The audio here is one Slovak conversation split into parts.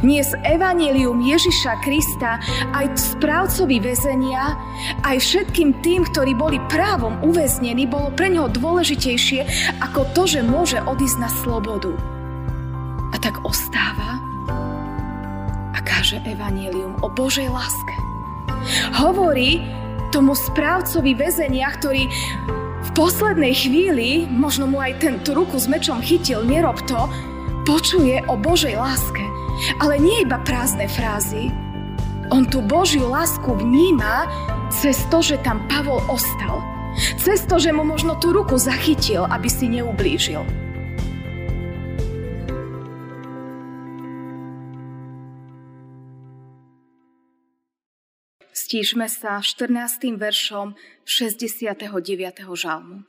Nies evanílium Ježiša Krista aj správcovi väzenia, aj všetkým tým, ktorí boli právom uväznení, bolo pre neho dôležitejšie ako to, že môže odísť na slobodu. A tak ostáva a káže evanílium o Božej láske. Hovorí tomu správcovi väzenia, ktorý v poslednej chvíli, možno mu aj ten ruku s mečom chytil, nerob to, počuje o Božej láske. Ale nie iba prázdne frázy. On tú Božiu lásku vníma cez to, že tam Pavol ostal. Cez to, že mu možno tú ruku zachytil, aby si neublížil. Stížme sa 14. veršom 69. žalmu.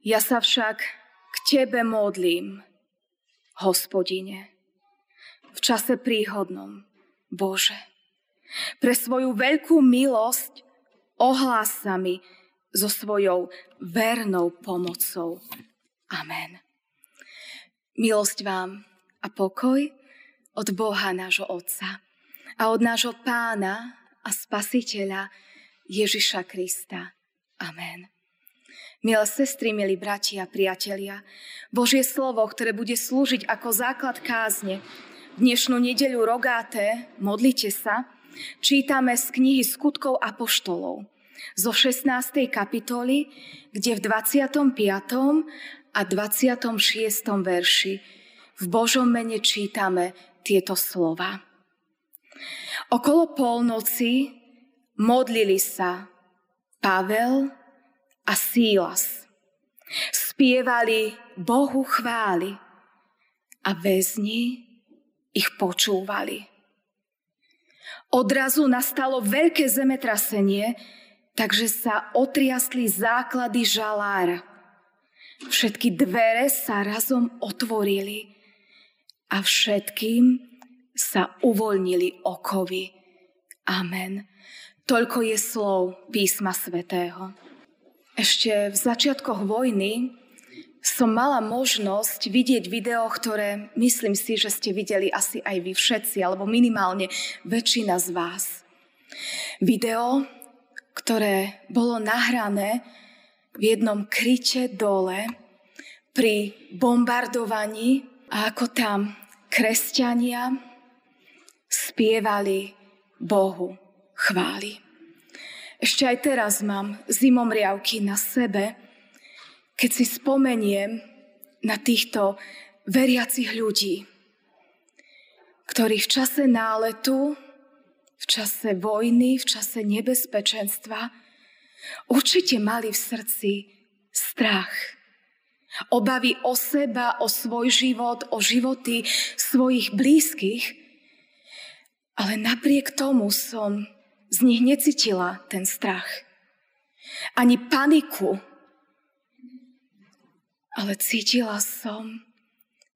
Ja sa však Tebe modlím, hospodine, v čase príhodnom, Bože. Pre svoju veľkú milosť ohlás sa mi so svojou vernou pomocou. Amen. Milosť vám a pokoj od Boha nášho Otca a od nášho Pána a Spasiteľa Ježiša Krista. Amen. Milé sestry, milí bratia priatelia, Božie slovo, ktoré bude slúžiť ako základ kázne, dnešnú nedeľu rogáte, modlite sa, čítame z knihy Skutkov Apoštolov zo 16. kapitoly, kde v 25. a 26. verši v Božom mene čítame tieto slova. Okolo polnoci modlili sa Pavel, a Sílas. Spievali Bohu chvály a väzni ich počúvali. Odrazu nastalo veľké zemetrasenie, takže sa otriasli základy žalára. Všetky dvere sa razom otvorili a všetkým sa uvoľnili okovy. Amen. Toľko je slov písma svätého. Ešte v začiatkoch vojny som mala možnosť vidieť video, ktoré myslím si, že ste videli asi aj vy všetci, alebo minimálne väčšina z vás. Video, ktoré bolo nahrané v jednom kryte dole pri bombardovaní a ako tam kresťania spievali Bohu chváli. Ešte aj teraz mám zimomriavky na sebe, keď si spomeniem na týchto veriacich ľudí, ktorí v čase náletu, v čase vojny, v čase nebezpečenstva určite mali v srdci strach. Obavy o seba, o svoj život, o životy svojich blízkych. Ale napriek tomu som z nich necítila ten strach. Ani paniku. Ale cítila som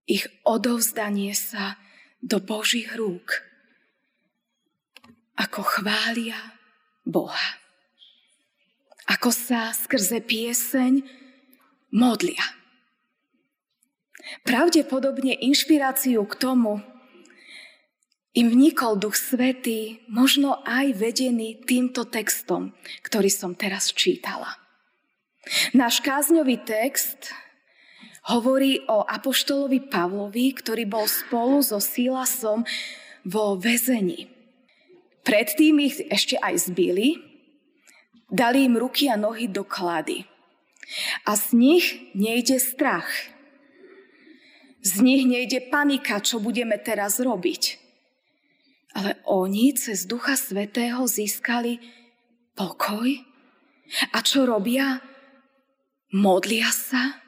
ich odovzdanie sa do Božích rúk. Ako chvália Boha. Ako sa skrze pieseň modlia. Pravdepodobne inšpiráciu k tomu, im vnikol Duch Svetý, možno aj vedený týmto textom, ktorý som teraz čítala. Náš kázňový text hovorí o apoštolovi Pavlovi, ktorý bol spolu so Silasom vo väzení. Predtým ich ešte aj zbili, dali im ruky a nohy do klady. A z nich nejde strach. Z nich nejde panika, čo budeme teraz robiť ale oni cez Ducha Svetého získali pokoj. A čo robia? Modlia sa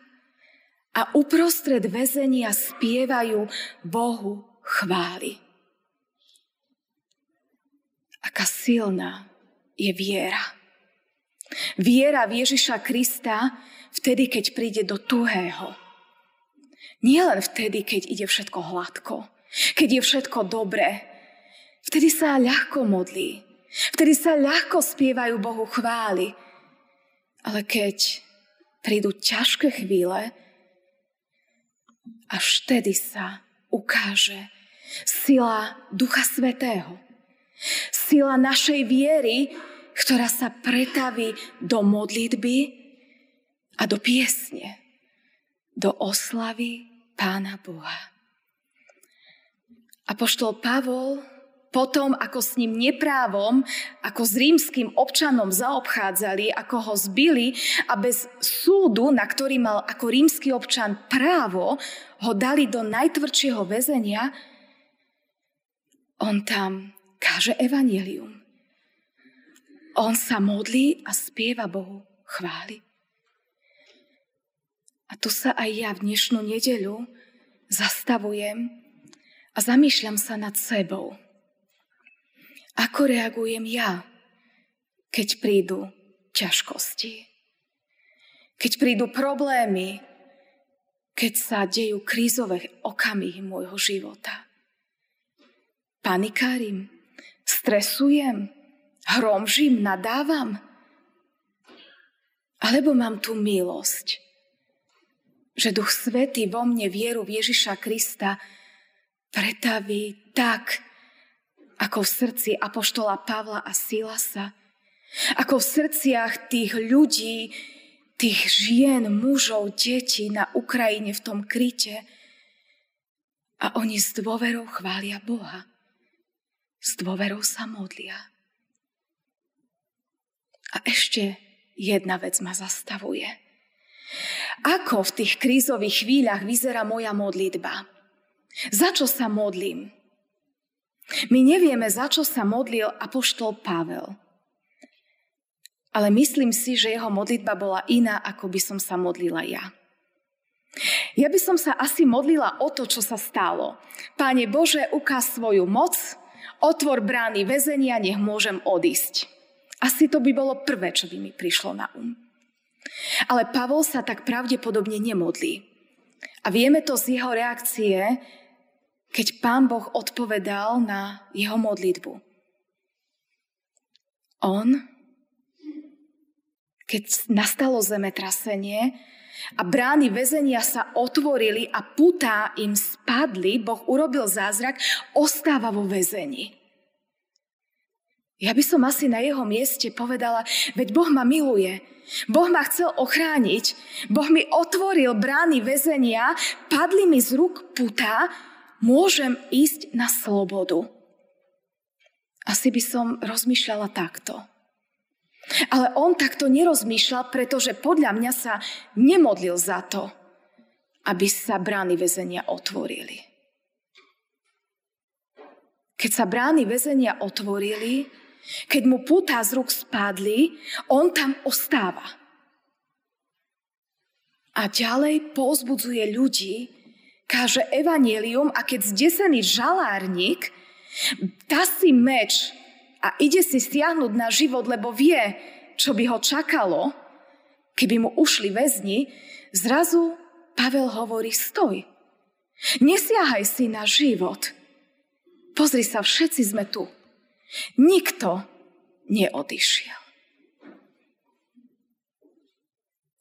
a uprostred väzenia spievajú Bohu chvály. Aká silná je viera. Viera v Ježiša Krista vtedy, keď príde do tuhého. Nie len vtedy, keď ide všetko hladko, keď je všetko dobré, Vtedy sa ľahko modlí. Vtedy sa ľahko spievajú Bohu chvály. Ale keď prídu ťažké chvíle, až vtedy sa ukáže sila Ducha Svetého. Sila našej viery, ktorá sa pretaví do modlitby a do piesne, do oslavy Pána Boha. Apoštol Pavol potom, ako s ním neprávom, ako s rímským občanom zaobchádzali, ako ho zbili a bez súdu, na ktorý mal ako rímsky občan právo, ho dali do najtvrdšieho väzenia, on tam káže evanelium. On sa modlí a spieva Bohu chváli. A tu sa aj ja v dnešnú nedeľu zastavujem a zamýšľam sa nad sebou. Ako reagujem ja, keď prídu ťažkosti? Keď prídu problémy, keď sa dejú krízové okamihy môjho života? Panikárim? Stresujem? Hromžím? Nadávam? Alebo mám tu milosť, že Duch Svetý vo mne vieru Ježiša Krista pretaví tak, ako v srdci Apoštola Pavla a Silasa, ako v srdciach tých ľudí, tých žien, mužov, detí na Ukrajine v tom kryte. A oni s dôverou chvália Boha. S dôverou sa modlia. A ešte jedna vec ma zastavuje. Ako v tých krízových chvíľach vyzerá moja modlitba? Za čo sa modlím? My nevieme, za čo sa modlil apoštol Pavel. Ale myslím si, že jeho modlitba bola iná, ako by som sa modlila ja. Ja by som sa asi modlila o to, čo sa stalo. Páne Bože, ukáž svoju moc, otvor brány väzenia, nech môžem odísť. Asi to by bolo prvé, čo by mi prišlo na um. Ale Pavol sa tak pravdepodobne nemodlí. A vieme to z jeho reakcie, keď pán Boh odpovedal na jeho modlitbu. On, keď nastalo zemetrasenie a brány väzenia sa otvorili a putá im spadli, Boh urobil zázrak, ostáva vo väzení. Ja by som asi na jeho mieste povedala, veď Boh ma miluje. Boh ma chcel ochrániť. Boh mi otvoril brány väzenia, padli mi z rúk putá môžem ísť na slobodu. Asi by som rozmýšľala takto. Ale on takto nerozmýšľal, pretože podľa mňa sa nemodlil za to, aby sa brány väzenia otvorili. Keď sa brány väzenia otvorili, keď mu putá z rúk spadli, on tam ostáva. A ďalej pozbudzuje ľudí, káže evanelium a keď zdesený žalárnik dá si meč a ide si stiahnuť na život, lebo vie, čo by ho čakalo, keby mu ušli väzni, zrazu Pavel hovorí, stoj, nesiahaj si na život. Pozri sa, všetci sme tu. Nikto neodišiel.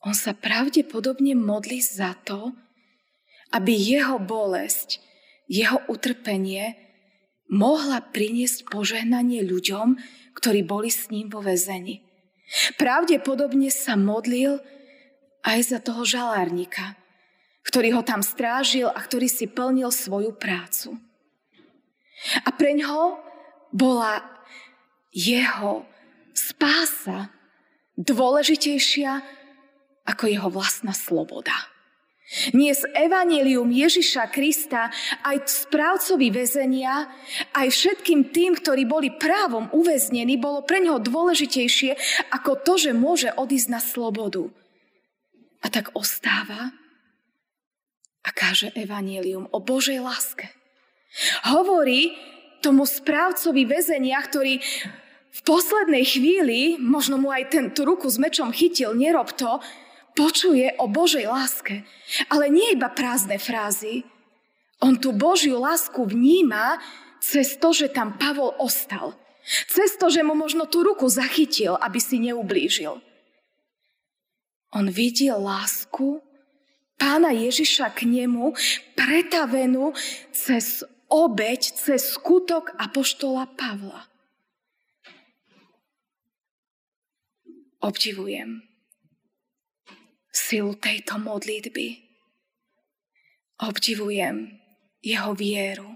On sa pravdepodobne modlí za to, aby jeho bolesť, jeho utrpenie mohla priniesť požehnanie ľuďom, ktorí boli s ním vo väzení. Pravdepodobne sa modlil aj za toho žalárnika, ktorý ho tam strážil a ktorý si plnil svoju prácu. A pre ňoho bola jeho spása dôležitejšia ako jeho vlastná sloboda. Z evanílium Ježiša Krista aj správcovi väzenia, aj všetkým tým, ktorí boli právom uväznení, bolo pre neho dôležitejšie ako to, že môže odísť na slobodu. A tak ostáva a káže evanílium o Božej láske. Hovorí tomu správcovi väzenia, ktorý v poslednej chvíli, možno mu aj ten, tú ruku s mečom chytil, nerob to, počuje o Božej láske. Ale nie iba prázdne frázy. On tú Božiu lásku vníma cez to, že tam Pavol ostal. Cez to, že mu možno tú ruku zachytil, aby si neublížil. On vidí lásku pána Ježiša k nemu, pretavenú cez obeď, cez skutok apoštola Pavla. Obdivujem silu tejto modlitby. Obdivujem jeho vieru.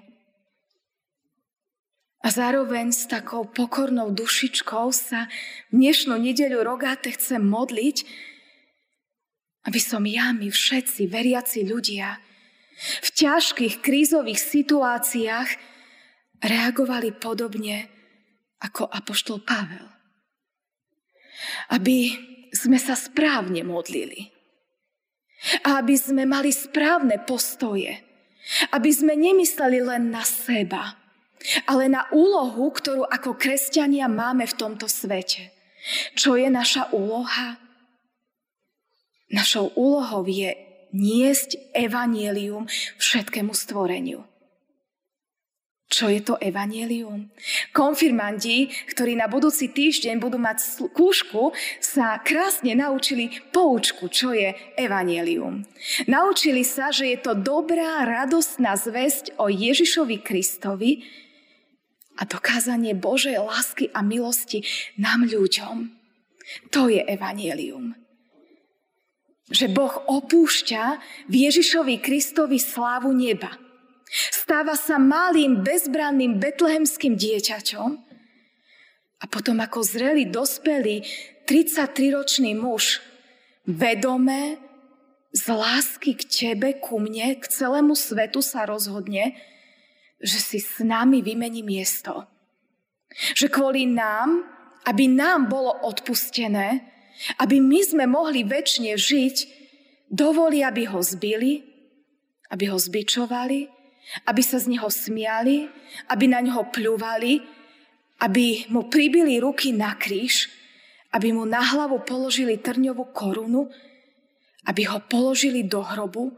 A zároveň s takou pokornou dušičkou sa v dnešnú nedeľu rogáte chcem modliť, aby som ja, my všetci, veriaci ľudia, v ťažkých krízových situáciách reagovali podobne ako apoštol Pavel. Aby sme sa správne modlili. A aby sme mali správne postoje. Aby sme nemysleli len na seba, ale na úlohu, ktorú ako kresťania máme v tomto svete. Čo je naša úloha? Našou úlohou je niesť evanielium všetkému stvoreniu. Čo je to evanielium? Konfirmandi, ktorí na budúci týždeň budú mať skúšku, sa krásne naučili poučku, čo je evanielium. Naučili sa, že je to dobrá, radostná zväzť o Ježišovi Kristovi, a dokázanie Božej lásky a milosti nám ľuďom. To je evanielium. Že Boh opúšťa v Ježišovi Kristovi slávu neba. Stáva sa malým, bezbranným betlehemským dieťaťom a potom ako zrelý, dospelý, 33-ročný muž vedome z lásky k tebe, ku mne, k celému svetu sa rozhodne, že si s nami vymení miesto. Že kvôli nám, aby nám bolo odpustené, aby my sme mohli väčšine žiť, dovolí, aby ho zbili, aby ho zbičovali, aby sa z neho smiali, aby na ňo pľúvali, aby mu pribili ruky na kríž, aby mu na hlavu položili trňovú korunu, aby ho položili do hrobu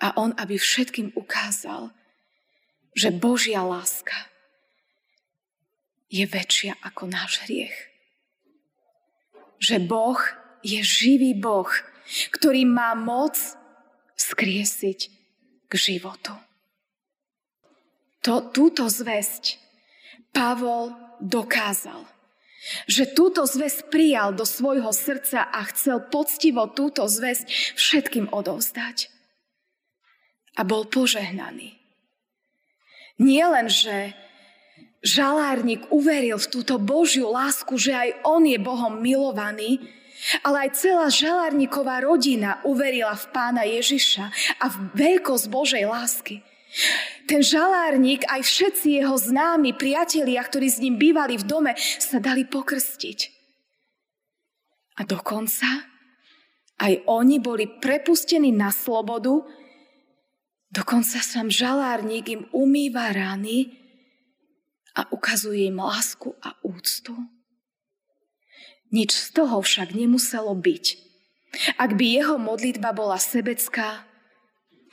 a on aby všetkým ukázal, že Božia láska je väčšia ako náš hriech. Že Boh je živý Boh, ktorý má moc skriesiť k životu. To, túto zväzť Pavol dokázal. Že túto zväzť prijal do svojho srdca a chcel poctivo túto zväzť všetkým odovzdať. A bol požehnaný. Nie len, že žalárnik uveril v túto Božiu lásku, že aj on je Bohom milovaný, ale aj celá žalárniková rodina uverila v pána Ježiša a v veľkosť Božej lásky. Ten žalárnik, aj všetci jeho známi priatelia, ktorí s ním bývali v dome, sa dali pokrstiť. A dokonca aj oni boli prepustení na slobodu Dokonca sám žalárnik im umýva rany a ukazuje im lásku a úctu. Nič z toho však nemuselo byť, ak by jeho modlitba bola sebecká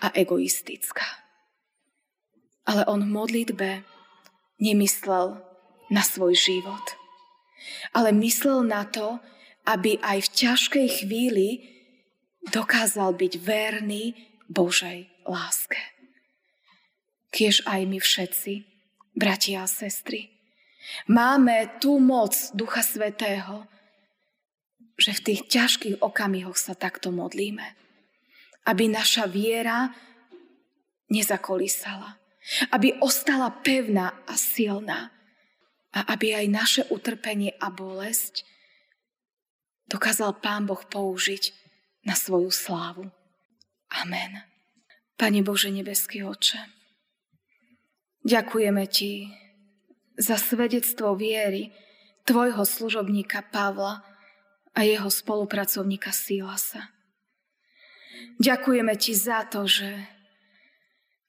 a egoistická. Ale on v modlitbe nemyslel na svoj život, ale myslel na to, aby aj v ťažkej chvíli dokázal byť verný Božej láske. Kiež aj my všetci, bratia a sestry, máme tú moc Ducha Svetého, že v tých ťažkých okamihoch sa takto modlíme. Aby naša viera nezakolísala. Aby ostala pevná a silná. A aby aj naše utrpenie a bolesť dokázal Pán Boh použiť na svoju slávu. Amen. Pane Bože nebeský oče, ďakujeme Ti za svedectvo viery Tvojho služobníka Pavla a jeho spolupracovníka Silasa. Ďakujeme Ti za to, že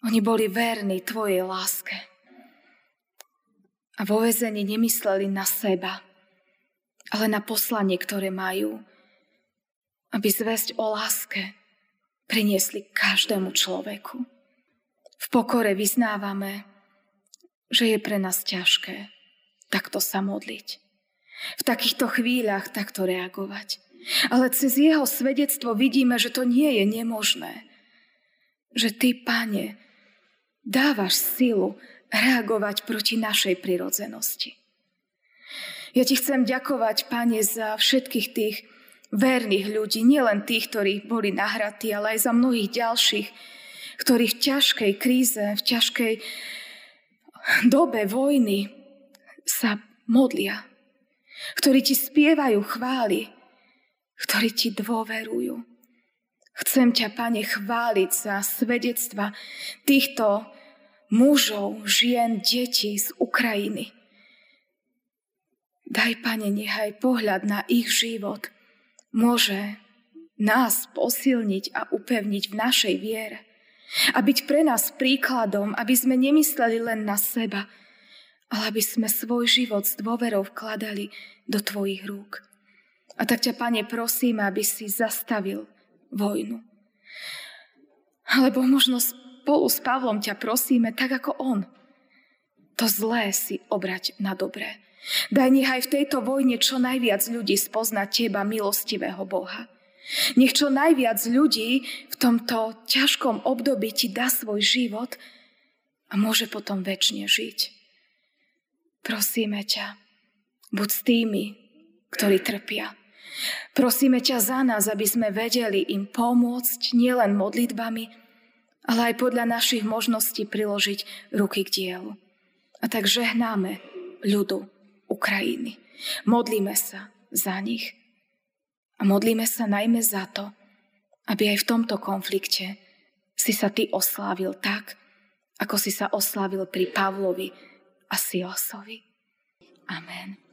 oni boli verní Tvojej láske a vo vezení nemysleli na seba, ale na poslanie, ktoré majú, aby zväzť o láske priniesli každému človeku. V pokore vyznávame, že je pre nás ťažké takto sa modliť. V takýchto chvíľach takto reagovať. Ale cez jeho svedectvo vidíme, že to nie je nemožné. Že ty, pane, dávaš silu reagovať proti našej prirodzenosti. Ja ti chcem ďakovať, pane, za všetkých tých verných ľudí, nielen tých, ktorí boli nahratí, ale aj za mnohých ďalších, ktorí v ťažkej kríze, v ťažkej dobe vojny sa modlia, ktorí ti spievajú chvály, ktorí ti dôverujú. Chcem ťa, Pane, chváliť za svedectva týchto mužov, žien, detí z Ukrajiny. Daj, Pane, nechaj pohľad na ich život môže nás posilniť a upevniť v našej viere. A byť pre nás príkladom, aby sme nemysleli len na seba, ale aby sme svoj život s dôverou vkladali do Tvojich rúk. A tak ťa, Pane, prosím, aby si zastavil vojnu. Alebo možno spolu s Pavlom ťa prosíme, tak ako on. To zlé si obrať na dobré. Daj nech v tejto vojne čo najviac ľudí spoznať Teba, milostivého Boha. Nech čo najviac ľudí v tomto ťažkom období Ti dá svoj život a môže potom väčšine žiť. Prosíme ťa, buď s tými, ktorí trpia. Prosíme ťa za nás, aby sme vedeli im pomôcť nielen modlitbami, ale aj podľa našich možností priložiť ruky k dielu. A tak žehnáme ľudu Ukrajiny. Modlíme sa za nich. A modlíme sa najmä za to, aby aj v tomto konflikte si sa ty oslávil tak, ako si sa oslávil pri Pavlovi a Silasovi. Amen.